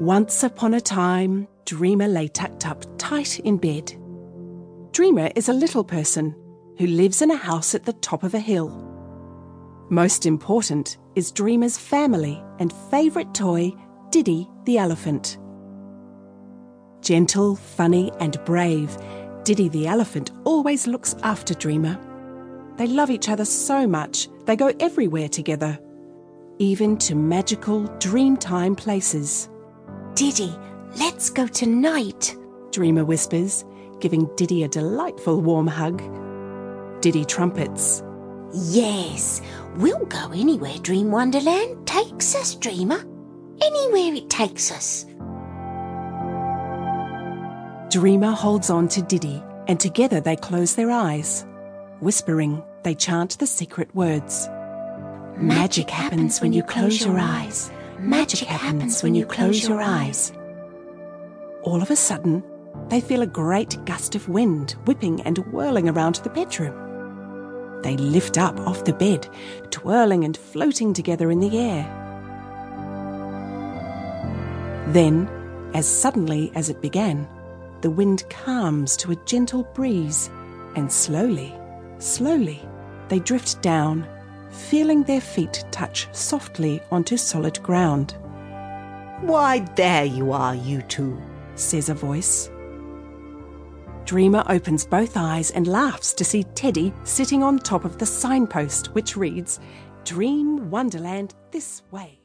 Once upon a time, Dreamer lay tucked up tight in bed. Dreamer is a little person who lives in a house at the top of a hill. Most important is Dreamer's family and favourite toy, Diddy the elephant. Gentle, funny, and brave, Diddy the elephant always looks after Dreamer. They love each other so much, they go everywhere together, even to magical dreamtime places. Diddy, let's go tonight, Dreamer whispers, giving Diddy a delightful warm hug. Diddy trumpets. Yes, we'll go anywhere Dream Wonderland takes us, Dreamer. Anywhere it takes us. Dreamer holds on to Diddy, and together they close their eyes. Whispering, they chant the secret words. Magic happens when you close your eyes. Magic happens when you close your eyes. All of a sudden, they feel a great gust of wind whipping and whirling around the bedroom. They lift up off the bed, twirling and floating together in the air. Then, as suddenly as it began, the wind calms to a gentle breeze, and slowly, slowly, they drift down, feeling their feet touch softly onto solid ground. Why, there you are, you two, says a voice. Dreamer opens both eyes and laughs to see Teddy sitting on top of the signpost which reads, Dream Wonderland this way.